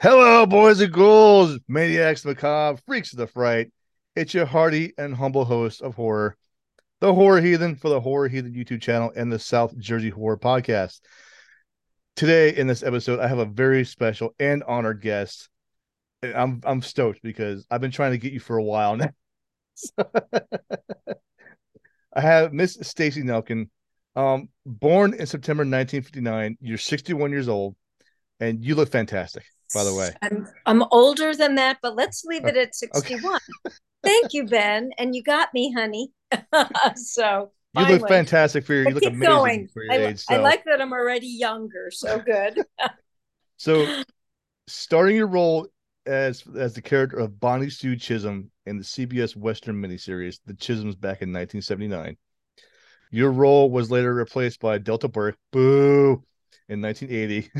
Hello, boys and ghouls, maniacs, macabre, freaks of the fright. It's your hearty and humble host of horror, the Horror Heathen for the Horror Heathen YouTube channel and the South Jersey Horror Podcast. Today, in this episode, I have a very special and honored guest. I'm I'm stoked because I've been trying to get you for a while now. I have Miss Stacey Nelkin, um, born in September 1959. You're 61 years old, and you look fantastic by the way. I'm I'm older than that, but let's leave it at 61. Okay. Thank you, Ben. And you got me, honey. so you finally. look fantastic for your you look amazing going. for your I, age. So. I like that I'm already younger. So good. so starting your role as as the character of Bonnie Sue Chisholm in the CBS Western miniseries The Chisholms back in 1979. Your role was later replaced by Delta Burke, boo, in 1980.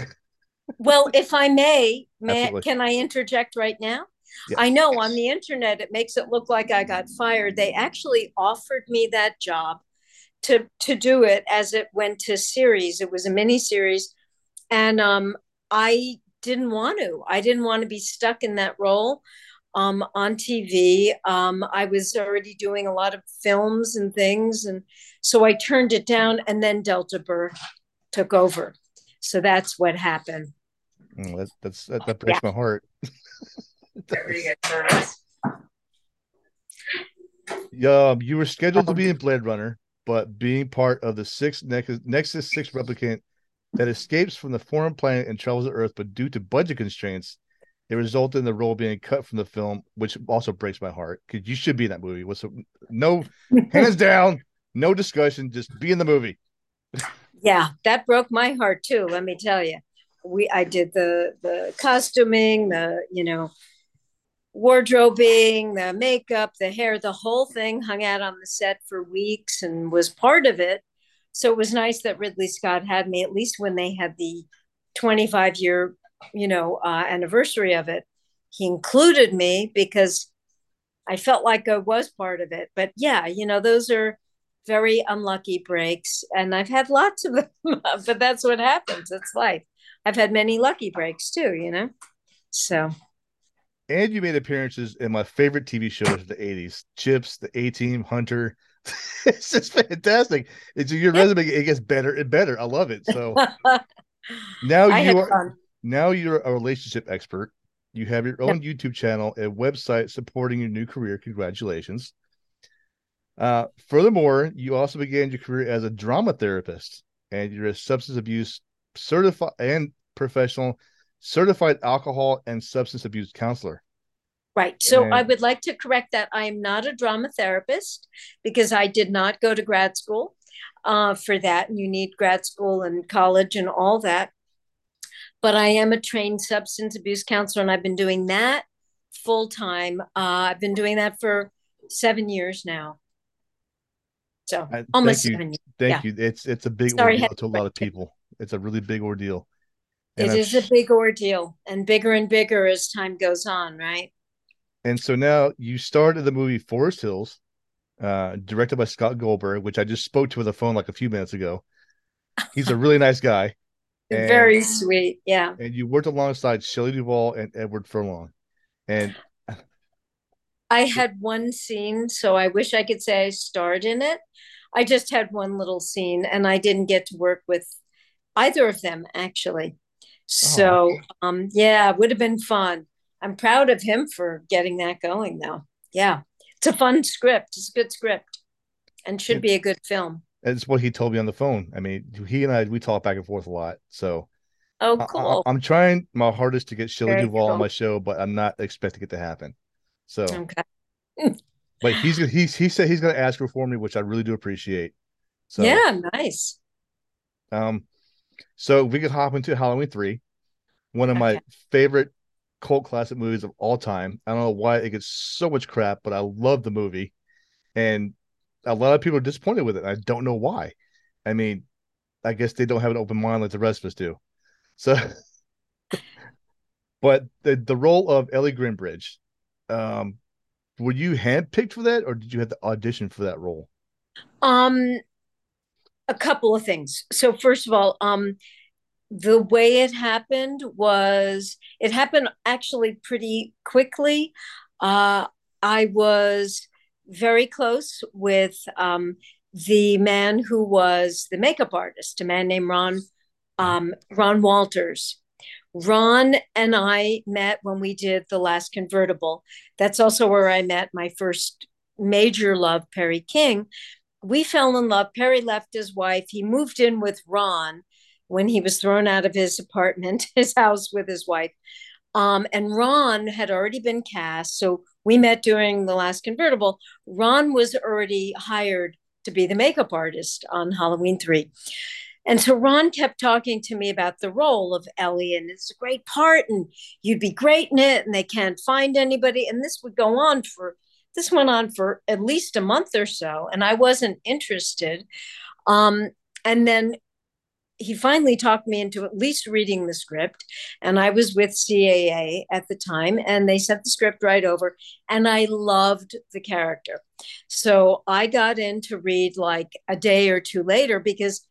well, if I may, may can I interject right now? Yes. I know on the internet it makes it look like I got fired. They actually offered me that job to to do it as it went to series. It was a mini series, and um, I didn't want to. I didn't want to be stuck in that role um, on TV. Um, I was already doing a lot of films and things, and so I turned it down. And then Delta Burke took over. So that's what happened. Mm, that, that's that, that breaks yeah. my heart. yeah, you were scheduled to be in Blade Runner, but being part of the six Nexus, Nexus Six replicant that escapes from the foreign planet and travels to Earth, but due to budget constraints, it resulted in the role being cut from the film, which also breaks my heart because you should be in that movie. What's no hands down, no discussion, just be in the movie. yeah, that broke my heart too. Let me tell you we I did the the costuming, the you know wardrobing, the makeup, the hair, the whole thing hung out on the set for weeks and was part of it. So it was nice that Ridley Scott had me at least when they had the 25 year, you know, uh, anniversary of it. He included me because I felt like I was part of it. But yeah, you know, those are very unlucky breaks, and I've had lots of them. but that's what happens. It's life. I've had many lucky breaks too, you know. So and you made appearances in my favorite TV shows of the 80s, Chips, the A Team, Hunter. it's just fantastic. It's your resume, it gets better and better. I love it. So now you are fun. Now you're a relationship expert. You have your own yep. YouTube channel, a website supporting your new career. Congratulations. Uh, furthermore, you also began your career as a drama therapist and you're a substance abuse certified and professional certified alcohol and substance abuse counselor. Right. So and... I would like to correct that. I am not a drama therapist because I did not go to grad school uh, for that. And you need grad school and college and all that. But I am a trained substance abuse counselor, and I've been doing that full time. Uh, I've been doing that for seven years now. So almost seven years. Thank yeah. you. It's it's a big Sorry, ordeal to a lot of people. It's a really big ordeal. And it is a big ordeal and bigger and bigger as time goes on, right? And so now you started the movie Forest Hills, uh, directed by Scott Goldberg, which I just spoke to on the phone like a few minutes ago. He's a really nice guy. And, Very sweet. Yeah. And you worked alongside Shelley Duvall and Edward Furlong. And I had one scene, so I wish I could say I starred in it. I just had one little scene and I didn't get to work with either of them actually. So oh. um, yeah, it would have been fun. I'm proud of him for getting that going though. Yeah. It's a fun script. It's a good script and should be a good film. It's what he told me on the phone. I mean, he and I we talk back and forth a lot. So Oh, cool. I, am trying my hardest to get Shelley Very Duvall cool. on my show, but I'm not expecting it to happen. So okay. but he's he's he said he's going to ask her for me, which I really do appreciate. So yeah, nice. Um, so we could hop into Halloween three, one of okay. my favorite cult classic movies of all time. I don't know why it gets so much crap, but I love the movie, and a lot of people are disappointed with it. I don't know why. I mean, I guess they don't have an open mind like the rest of us do. So, but the the role of Ellie Grimbridge, um, were you handpicked for that, or did you have to audition for that role? Um, a couple of things. So first of all, um, the way it happened was it happened actually pretty quickly. Uh, I was very close with um, the man who was the makeup artist, a man named Ron um, Ron Walters. Ron and I met when we did the last convertible. That's also where I met my first major love, Perry King. We fell in love. Perry left his wife. He moved in with Ron when he was thrown out of his apartment, his house with his wife. Um, and Ron had already been cast. So we met during the last convertible. Ron was already hired to be the makeup artist on Halloween 3. And so Ron kept talking to me about the role of Ellie, and it's a great part, and you'd be great in it, and they can't find anybody. And this would go on for this went on for at least a month or so, and I wasn't interested. Um, and then he finally talked me into at least reading the script and i was with caa at the time and they sent the script right over and i loved the character. So i got in to read like a day or two later because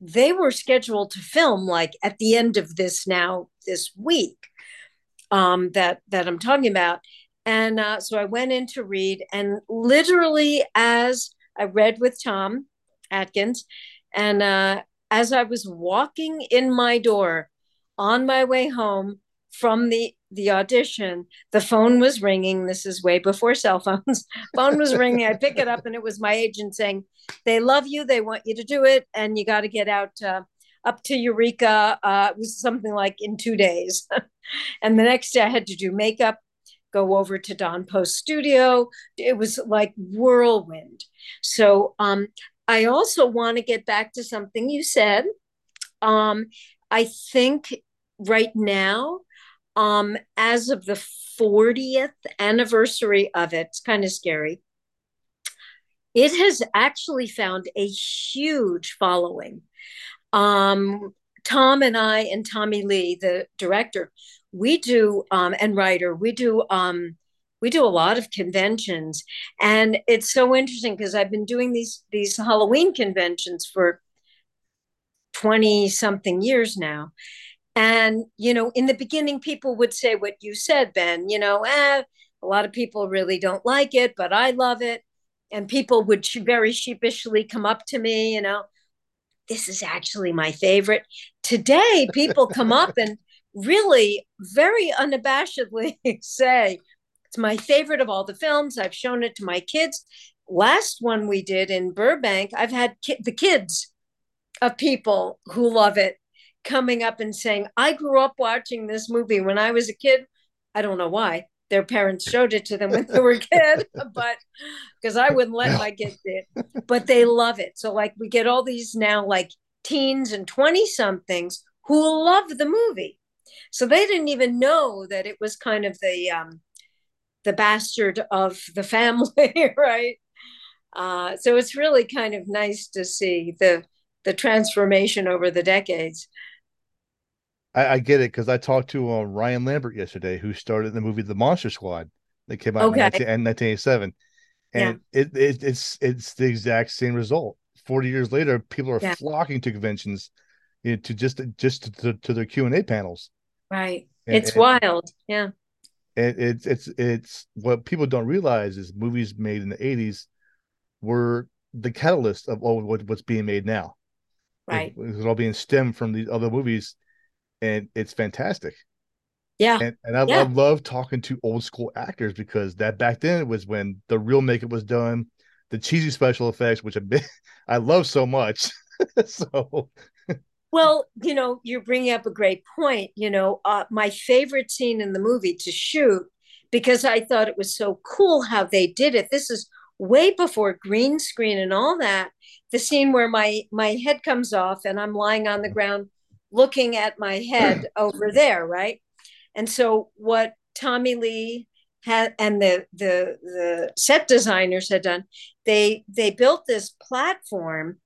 they were scheduled to film like at the end of this now this week um, that that i'm talking about. And uh, so i went in to read and literally as i read with tom atkins and uh, as I was walking in my door on my way home from the the audition, the phone was ringing. This is way before cell phones. phone was ringing. I pick it up, and it was my agent saying, "They love you. They want you to do it, and you got to get out uh, up to Eureka." Uh, it was something like in two days, and the next day I had to do makeup, go over to Don Post Studio. It was like whirlwind. So um, I also want to get back to something you said. Um, I think right now, um, as of the 40th anniversary of it, it's kind of scary. It has actually found a huge following. Um, Tom and I and Tommy Lee, the director, we do um, and writer, we do um, we do a lot of conventions and it's so interesting because i've been doing these these halloween conventions for 20 something years now. And you know in the beginning people would say what you said ben you know eh, a lot of people really don't like it but i love it. And people would very sheepishly come up to me you know this is actually my favorite. Today people come up and really very unabashedly say it's my favorite of all the films. I've shown it to my kids. Last one we did in Burbank, I've had ki- the kids of people who love it coming up and saying, I grew up watching this movie when I was a kid. I don't know why. Their parents showed it to them when they were a kid, but because I wouldn't let my kids it. But they love it. So, like, we get all these now, like teens and 20 somethings who love the movie. So they didn't even know that it was kind of the um, the bastard of the family, right? Uh, so it's really kind of nice to see the the transformation over the decades. I, I get it because I talked to uh, Ryan Lambert yesterday, who started the movie The Monster Squad that came out okay. in, 19, in 1987, and yeah. it, it, it's it's the exact same result. Forty years later, people are yeah. flocking to conventions, you know, to just just to, to their Q and A panels. Right, and, it's and, wwild. Yeah, and it's it's it's what people don't realize is movies made in the 80s were the catalyst of all what, what's being made now. Right. it, it's all being stemmed from these other movies and it's fantastic. Yeah. And, and I, yeah. I love talking to old school actors because that back then was when the real makeup was done the cheesy special effects which i i love so much. So well, you know, you're bringing up a great point. You know, uh, my favorite scene in the movie to shoot because I thought it was so cool how they did it. This is way before green screen and all that. The scene where my my head comes off and I'm lying on the ground looking at my head over there, right? And so what Tommy Lee had and the the the set designers had done, they they built this platform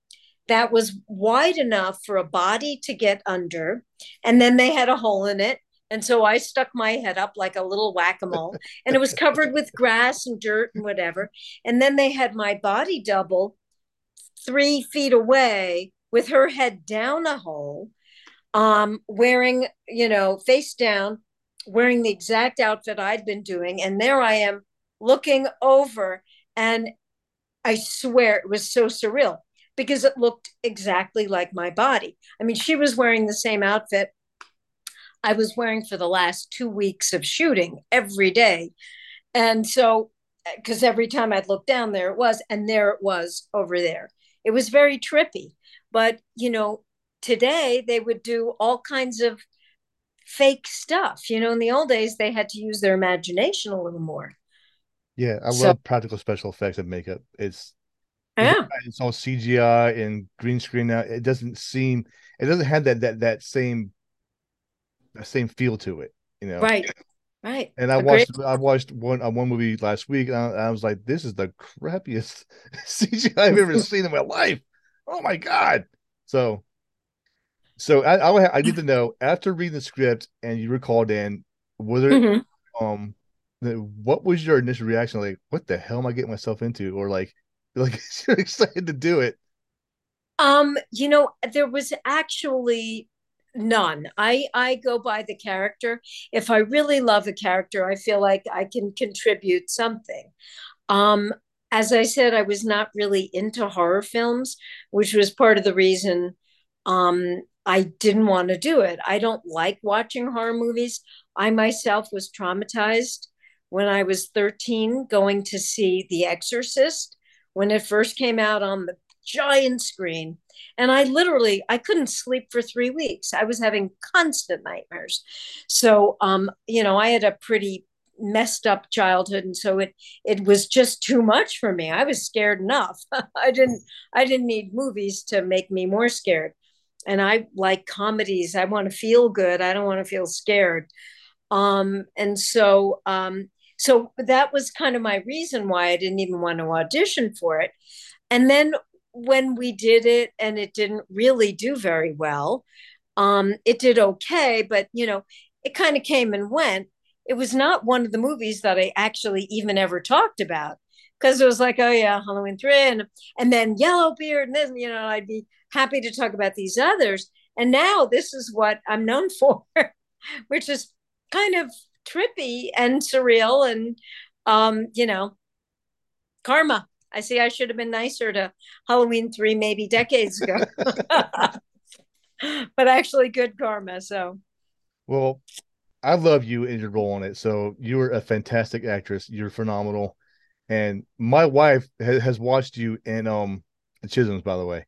that was wide enough for a body to get under. And then they had a hole in it. And so I stuck my head up like a little whack a mole, and it was covered with grass and dirt and whatever. And then they had my body double three feet away with her head down a hole. um, wearing, you know, face down, wearing the exact outfit I'd been doing. And there I am looking over, and I swear it was so surreal because it looked exactly like my body. I mean, she was wearing the same outfit I was wearing for the last two weeks of shooting every day. And so, because every time I'd look down, there it was, and there it was over there. It was very trippy. But, you know, today they would do all kinds of fake stuff. You know, in the old days, they had to use their imagination a little more. Yeah, I so, love practical special effects and makeup. It's yeah. it's all CGI and green screen now. It doesn't seem it doesn't have that that that same that same feel to it, you know. Right. Right. And I Agreed. watched I watched one uh, one movie last week and I, I, was like, this is the crappiest CGI I've ever seen in my life. Oh my god. So so I I, I need to know after reading the script and you were called in, was there mm-hmm. um what was your initial reaction? Like, what the hell am I getting myself into? Or like like you're excited to do it? Um, you know, there was actually none. I i go by the character. If i really love a character i feel like i can contribute something. Um as i said i was not really into horror films which was part of the reason um i didn't want to do it. I don't like watching horror movies. I myself was traumatized when i was 13 going to see the exorcist when it first came out on the giant screen. And i literally i couldn't sleep for three weeks. I was having constant nightmares. So um you know i had a pretty messed up childhood and so it it was just too much for me. I was scared enough. I didn't i didn't need movies to make me more scared. And i like comedies. I want to feel good. I don't want to feel scared. Um and so um so that was kind of my reason why i didn't even want to audition for it and then when we did it and it didn't really do very well. Um, it did okay, but you know, it kind of came and went. It was not one of the movies that I actually even ever talked about because it was like, oh yeah, Halloween three, and and then Yellowbeard, and then you know, I'd be happy to talk about these others. And now this is what I'm known for, which is kind of trippy and surreal, and um, you know, karma. I see I should have been nicer to Halloween 3 maybe decades ago. but actually good karma. So well, I love you and your role in it. So you're a fantastic actress. You're phenomenal. And my wife has, has watched you in um the Chisholms, by the way.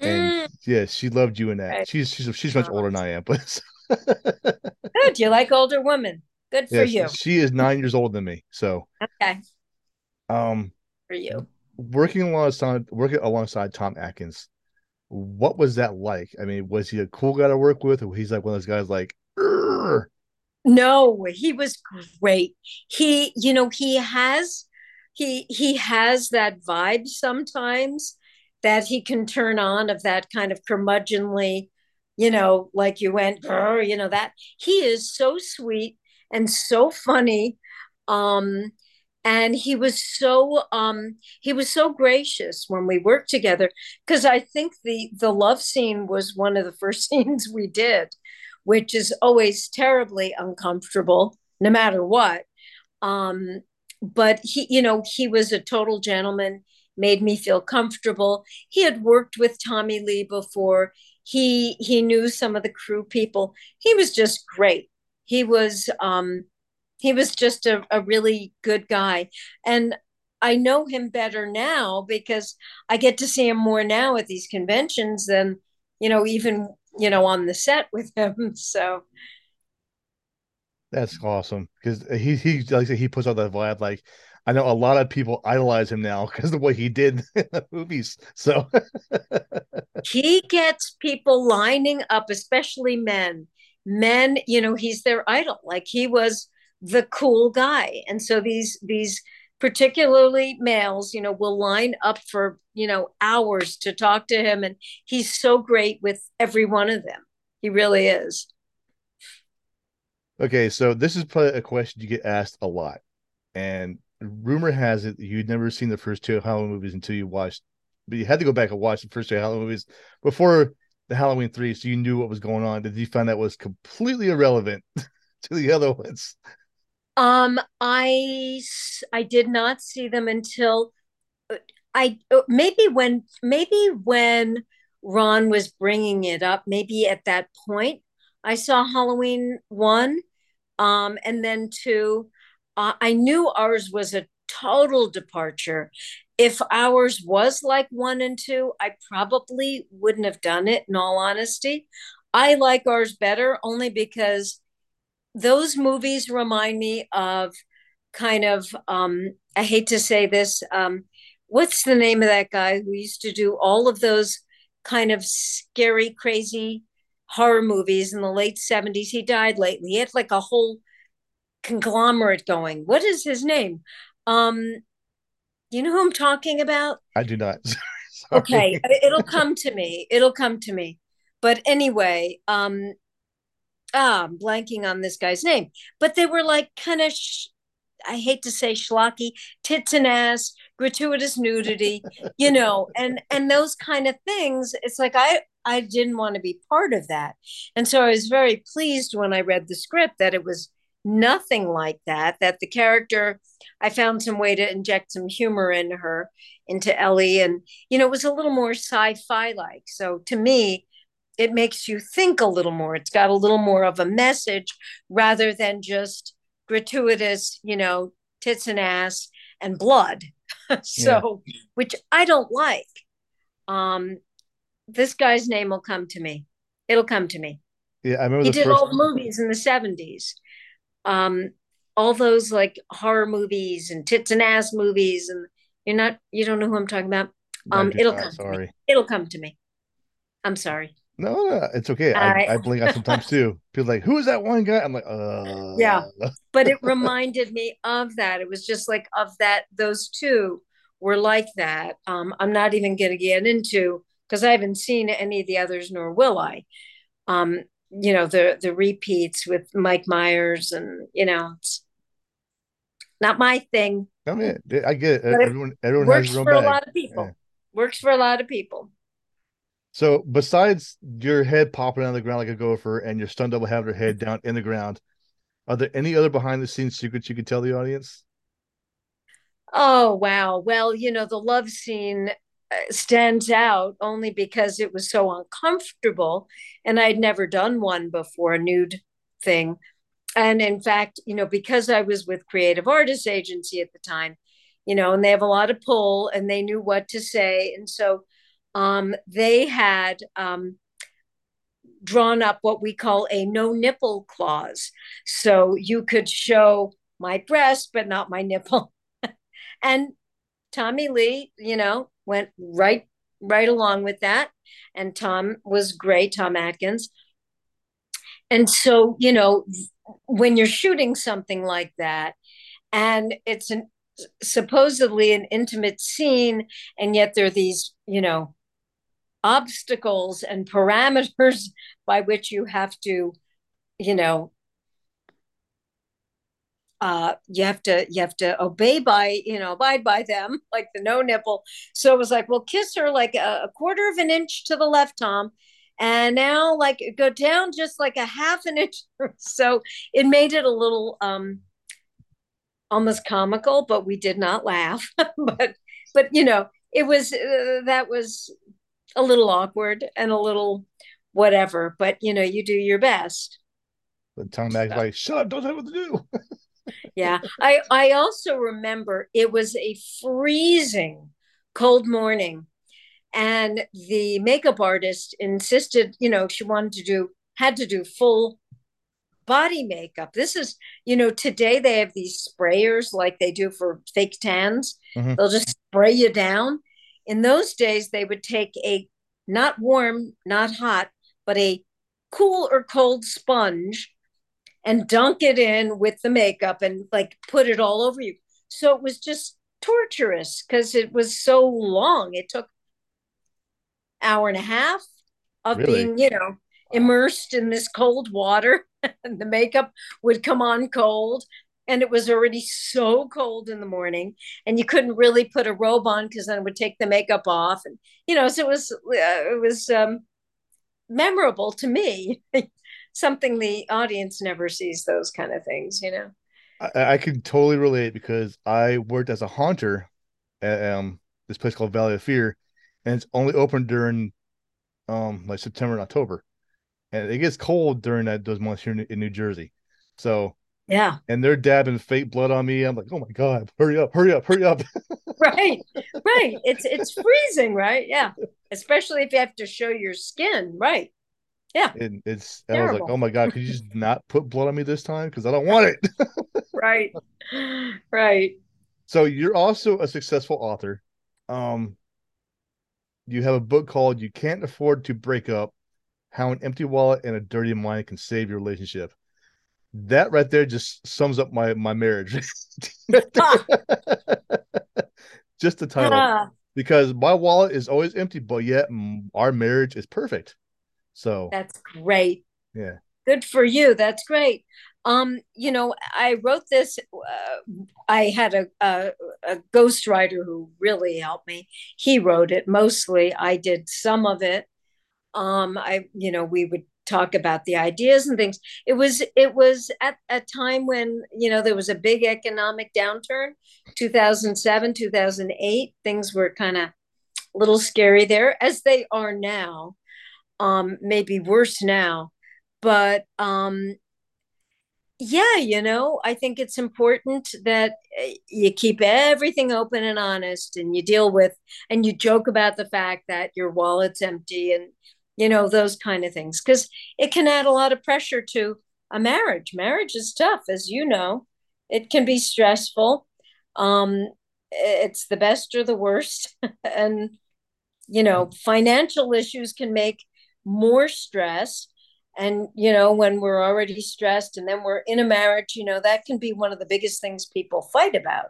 And mm. yeah, she loved you in that. Right. She's she's she's much older than I am, but good. You like older women. Good for yes, you. She is nine years older than me. So okay. Um for you working alongside working alongside Tom Atkins, what was that like? I mean, was he a cool guy to work with, or he's like one of those guys like? Urgh. No, he was great. He, you know, he has he he has that vibe sometimes that he can turn on of that kind of curmudgeonly, you know, like you went, you know, that he is so sweet and so funny. Um, and he was so um he was so gracious when we worked together because i think the the love scene was one of the first scenes we did which is always terribly uncomfortable no matter what. Um but he you know he was a total gentleman made me feel comfortable. He had worked with tommy lee before. He he knew some of the crew people. He was just great he was um he was just a, a really good guy. And I know him better now because I get to see him more now at these conventions than, you know, even, you know, on the set with him. So that's awesome because he he like I said, he puts out that vibe. Like I know a lot of people idolize him now because of what he did in the movies. So he gets people lining up, especially men. Men, you know, he's their idol. Like he was the cool guy. And so these these particularly males you know will line up for you know hours to talk to him. And he's so great with every one of them. He really is. Okay so this is probably a question you get asked a lot. And rumor has it you'd never seen the first two halloween movies until you watched but you had to go back and watch the first two halloween movies before the Halloween three, so you knew what was going on. Did you find that was completely irrelevant to the other ones? Um, I I did not see them until uh, I uh, maybe when maybe when Ron was bringing it up, maybe at that point I saw Halloween one, um, and then two. Uh, I knew ours was a total departure. If ours was like one and two, I probably wouldn't have done it. In all honesty, I like ours better only because those movies remind me of kind of um, I hate to say this. Um, what's the name of that guy who used to do all of those kind of scary, crazy horror movies in the late 70s? He died lately. He had like a whole conglomerate going. What is his name? Um, you know who I'm talking about? I do not. okay, it'll come to me. It'll come to me. But anyway, um, ah, I'm blanking on this guy's name. But they were like kind of, sh- I hate to say schlocky, tits and ass, gratuitous nudity, you know, and and those kind of things. It's like I I didn't want to be part of that, and so I was very pleased when I read the script that it was nothing like that. That the character, I found some way to inject some humor in her, into Ellie, and you know, it was a little more sci-fi like. So to me, it makes you think a little more. It's got a little more of a message rather than just gratuitous, you know, tits and ass and blood. so, yeah. which I don't like. Um, this guy's name will come to me. It'll come to me. Yeah, I remember he did first... the movies in the seventies. Um, all those like horror movies and tits and ass movies, and you're not you don't know who I'm talking about. Um, it'll not, come sorry. to me. It'll come to me. I'm sorry. No, no, it's okay. I, I blink out sometimes too. People like, who is that one guy? I'm like, uh. Yeah, but it reminded me of that. It was just like of that. Those two were like that. Um, I'm not even going to get into because I haven't seen any of the others, nor will I. Um, you know the the repeats with Mike Myers, and you know it's not my thing. I mean, I get it. Everyone, everyone works has for bag. a lot of people. Yeah. Works for a lot of people. So besides your head popping out of the ground like a gopher and your stunt double having her head down in the ground, are there any other behind the scenes secrets you could tell the audience? Oh wow. Well, you know, the love scene stands out only because it was so uncomfortable and I'd never done one before, a nude thing. And in fact, you know, because I was with Creative Artists Agency at the time, you know, and they have a lot of pull and they knew what to say. And so um, they had um, drawn up what we call a no nipple clause. So you could show my breast, but not my nipple. and Tommy Lee, you know, went right right along with that. And Tom was great, Tom Atkins. And so, you know, when you're shooting something like that, and it's an supposedly an intimate scene, and yet there are these, you know, obstacles and parameters by which you have to, you know, uh, you have to you have to obey by you know abide by them like the no nipple so it was like well kiss her like a, a, quarter of an inch to the left tom and now like go down just like a half an inch so it made it a little um almost comical but we did not laugh but but you know it was uh, that was a little awkward and a little whatever, but you know, you do your best. But Tom Mack's like, shut up, don't tell what to do. Yeah. I I also remember it was a freezing cold morning. And the makeup artist insisted, you know, she wanted to do had to do full body makeup. This is, you know, today they have these sprayers like they do for fake tans. Mm-hmm. They'll just spray you down in those days they would take a not warm not hot but a cool or cold sponge and dunk it in with the makeup and like put it all over you so it was just torturous because it was so long it took hour and a half of really? being you know immersed in this cold water and the makeup would come on cold and it was already so cold in the morning and you couldn't really put a robe on because then it would take the makeup off and you know so it was uh, it was um memorable to me. Something the audience never sees those kind of things, you know. I, I can totally relate because I worked as a haunter at um, this place called Valley of Fear, and it's only open during um like September and October, and it gets cold during that those months here in, in New Jersey. So yeah. And they're dabbing fake blood on me. I'm like, oh my God, hurry up, hurry up, hurry up. right. Right. It's it's freezing, right? Yeah. Especially if you have to show your skin. Right. Yeah. And it's and I was like, oh my God, could you just not put blood on me this time? Because I don't want it. right. Right. So you're also a successful author. Um you have a book called You Can't Afford to Break Up How an Empty Wallet and a Dirty Mind Can Save Your Relationship that right there just sums up my my marriage. just the title, because my wallet is always empty, but yet our marriage is perfect. So that's great. Yeah, good for you. That's great. Um, you know, I wrote this. Uh, I had a, a a ghostwriter who really helped me. He wrote it mostly. I did some of it. Um, I, you know, we would talk about the ideas and things it was it was at a time when you know there was a big economic downturn 2007 2008 things were kind of a little scary there as they are now um maybe worse now but um yeah you know i think it's important that eh, you keep everything open and honest and you deal with and you joke about the fact that your wallet's empty and you know, those kind of things, because it can add a lot of pressure to a marriage. Marriage is tough, as you know, it can be stressful. Um, it's the best or the worst. and, you know, financial issues can make more stress. And, you know, when we're already stressed and then we're in a marriage, you know, that can be one of the biggest things people fight about.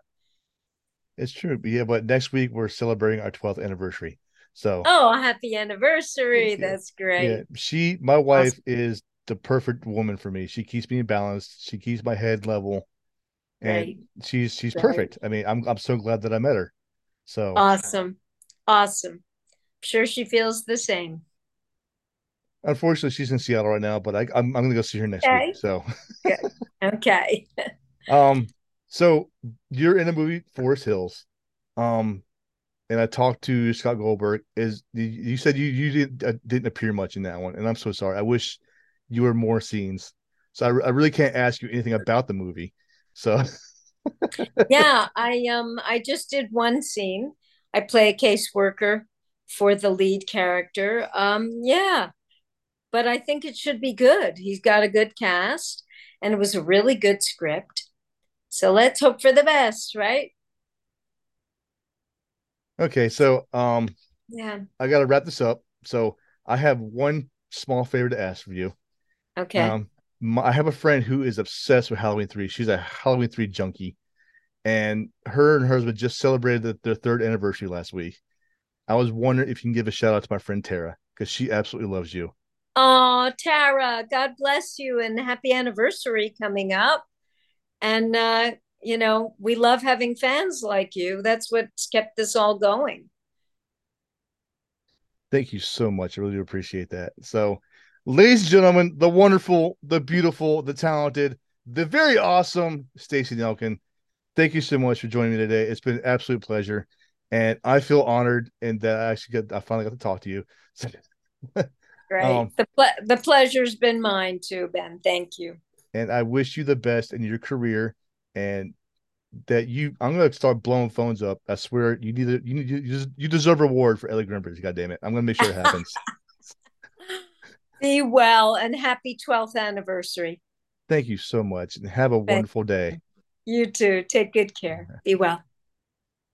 It's true. Yeah, but next week we're celebrating our 12th anniversary. So Oh, happy anniversary. That's great. Yeah. She my wife awesome. is the perfect woman for me. She keeps me balanced. She keeps my head level. And right. she's she's right. perfect. I mean, I'm I'm so glad that I met her. So awesome. Awesome. I'm sure she feels the same. Unfortunately, she's in Seattle right now, but I, I'm I'm gonna go see her next okay. week. So okay. um, so you're in a movie Forest Hills. Um, and I talked to Scott Goldberg. Is you said you you didn't uh, didn't appear much in that one, and I'm so sorry. I wish you were more scenes. So I, I really can't ask you anything about the movie. So yeah, I um I just did one scene. I play a caseworker for the lead character. Um yeah. But I think it should be good. He's got a good cast and it was a really good script. So let's hope for the best, right? Okay, so um yeah. I got to wrap this up. So I have one small favor to ask of you. Okay. Um my, I have a friend who is obsessed with Halloween 3. She's a Halloween 3 junkie. And her and her husband just celebrated the, their third anniversary last week. I was wondering if you can give a shout out to my friend Tara because she absolutely loves you. Oh, Tara, God bless you and happy anniversary coming up. And uh, you know, we love having fans like you. That's what's kept this all going. Thank you so much. I really do appreciate that. So, ladies and gentlemen, the wonderful, the beautiful, the talented, the very awesome Stacey Nelkin. Thank you so much for joining me today. It's been an absolute pleasure. And I feel honored and that I actually got I finally got to talk to you. Great. Um, the ple- the pleasure's been mine too, Ben. Thank you. And I wish you the best in your career and that you I'm gonna start blowing phones up. I swear you need you need you, you deserve a reward for Ellie Grimbridge. God damn it. I'm gonna make sure it happens. Be well and happy 12th anniversary. Thank you so much and have a Thank wonderful day. You too. Take good care. Be well.